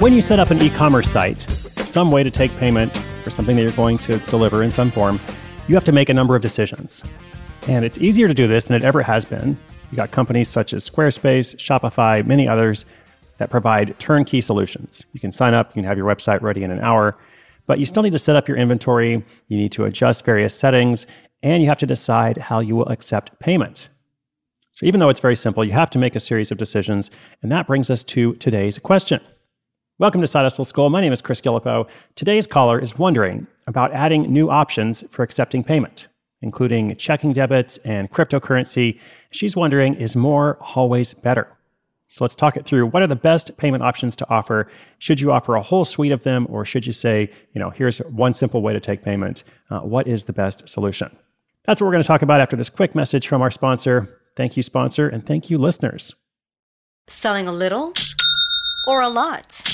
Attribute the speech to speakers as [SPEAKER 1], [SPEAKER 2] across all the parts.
[SPEAKER 1] When you set up an e commerce site, some way to take payment for something that you're going to deliver in some form, you have to make a number of decisions. And it's easier to do this than it ever has been. You got companies such as Squarespace, Shopify, many others that provide turnkey solutions. You can sign up, you can have your website ready in an hour, but you still need to set up your inventory, you need to adjust various settings, and you have to decide how you will accept payment. So, even though it's very simple, you have to make a series of decisions, and that brings us to today's question. Welcome to Side Hustle School. My name is Chris Guillebeau. Today's caller is wondering about adding new options for accepting payment, including checking debits and cryptocurrency. She's wondering is more always better? So let's talk it through. What are the best payment options to offer? Should you offer a whole suite of them, or should you say, you know, here's one simple way to take payment? Uh, what is the best solution? That's what we're going to talk about after this quick message from our sponsor. Thank you, sponsor, and thank you, listeners.
[SPEAKER 2] Selling a little or a lot?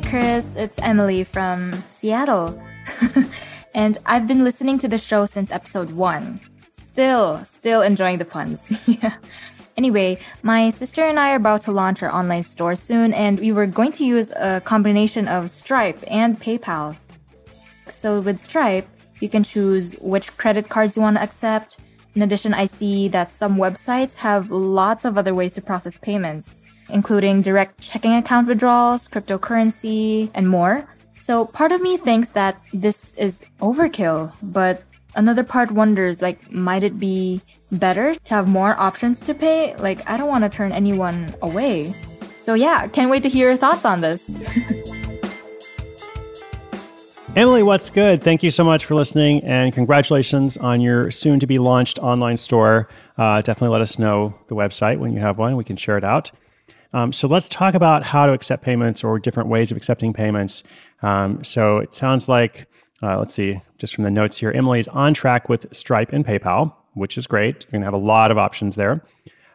[SPEAKER 3] Chris. It's Emily from Seattle. and I've been listening to the show since episode one. Still, still enjoying the puns. yeah. Anyway, my sister and I are about to launch our online store soon, and we were going to use a combination of Stripe and PayPal. So with Stripe, you can choose which credit cards you want to accept. In addition, I see that some websites have lots of other ways to process payments including direct checking account withdrawals, cryptocurrency, and more. So part of me thinks that this is overkill, but another part wonders like, might it be better to have more options to pay? Like, I don't want to turn anyone away. So yeah, can't wait to hear your thoughts on this.
[SPEAKER 1] Emily, what's good? Thank you so much for listening and congratulations on your soon to be launched online store. Uh, definitely let us know the website when you have one. We can share it out. Um, so let's talk about how to accept payments or different ways of accepting payments. Um, so it sounds like, uh, let's see, just from the notes here, Emily's on track with Stripe and PayPal, which is great. You're going to have a lot of options there.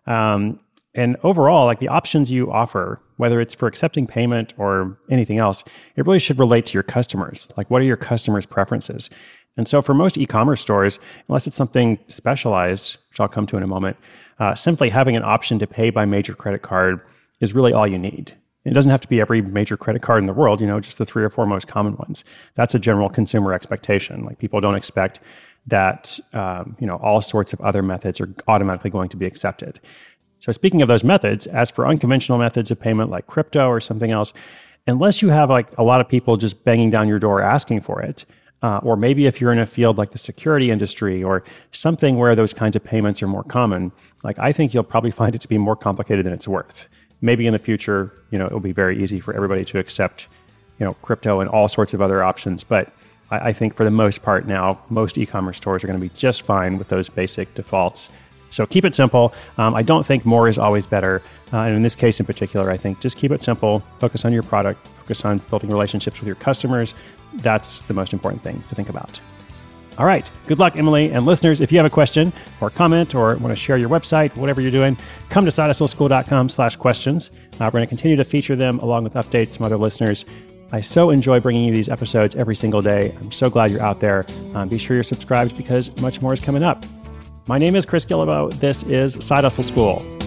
[SPEAKER 1] Um, and overall, like the options you offer, whether it's for accepting payment or anything else, it really should relate to your customers. Like, what are your customers' preferences? And so for most e-commerce stores, unless it's something specialized, which I'll come to in a moment, uh, simply having an option to pay by major credit card is really all you need. It doesn't have to be every major credit card in the world, you know, just the three or four most common ones. That's a general consumer expectation. Like people don't expect that, um, you know, all sorts of other methods are automatically going to be accepted. So speaking of those methods, as for unconventional methods of payment like crypto or something else, unless you have like a lot of people just banging down your door asking for it, uh, or maybe if you're in a field like the security industry or something where those kinds of payments are more common, like I think you'll probably find it to be more complicated than it's worth. Maybe in the future, you know, it'll be very easy for everybody to accept, you know, crypto and all sorts of other options. But I, I think for the most part now, most e-commerce stores are going to be just fine with those basic defaults. So keep it simple. Um, I don't think more is always better. Uh, and in this case in particular, I think just keep it simple, focus on your product, focus on building relationships with your customers. That's the most important thing to think about. All right. Good luck, Emily. And listeners, if you have a question or comment or want to share your website, whatever you're doing, come to sidehustleschool.com slash questions. Uh, we're going to continue to feature them along with updates from other listeners. I so enjoy bringing you these episodes every single day. I'm so glad you're out there. Um, be sure you're subscribed because much more is coming up. My name is Chris Guillebeau. This is Side Hustle School.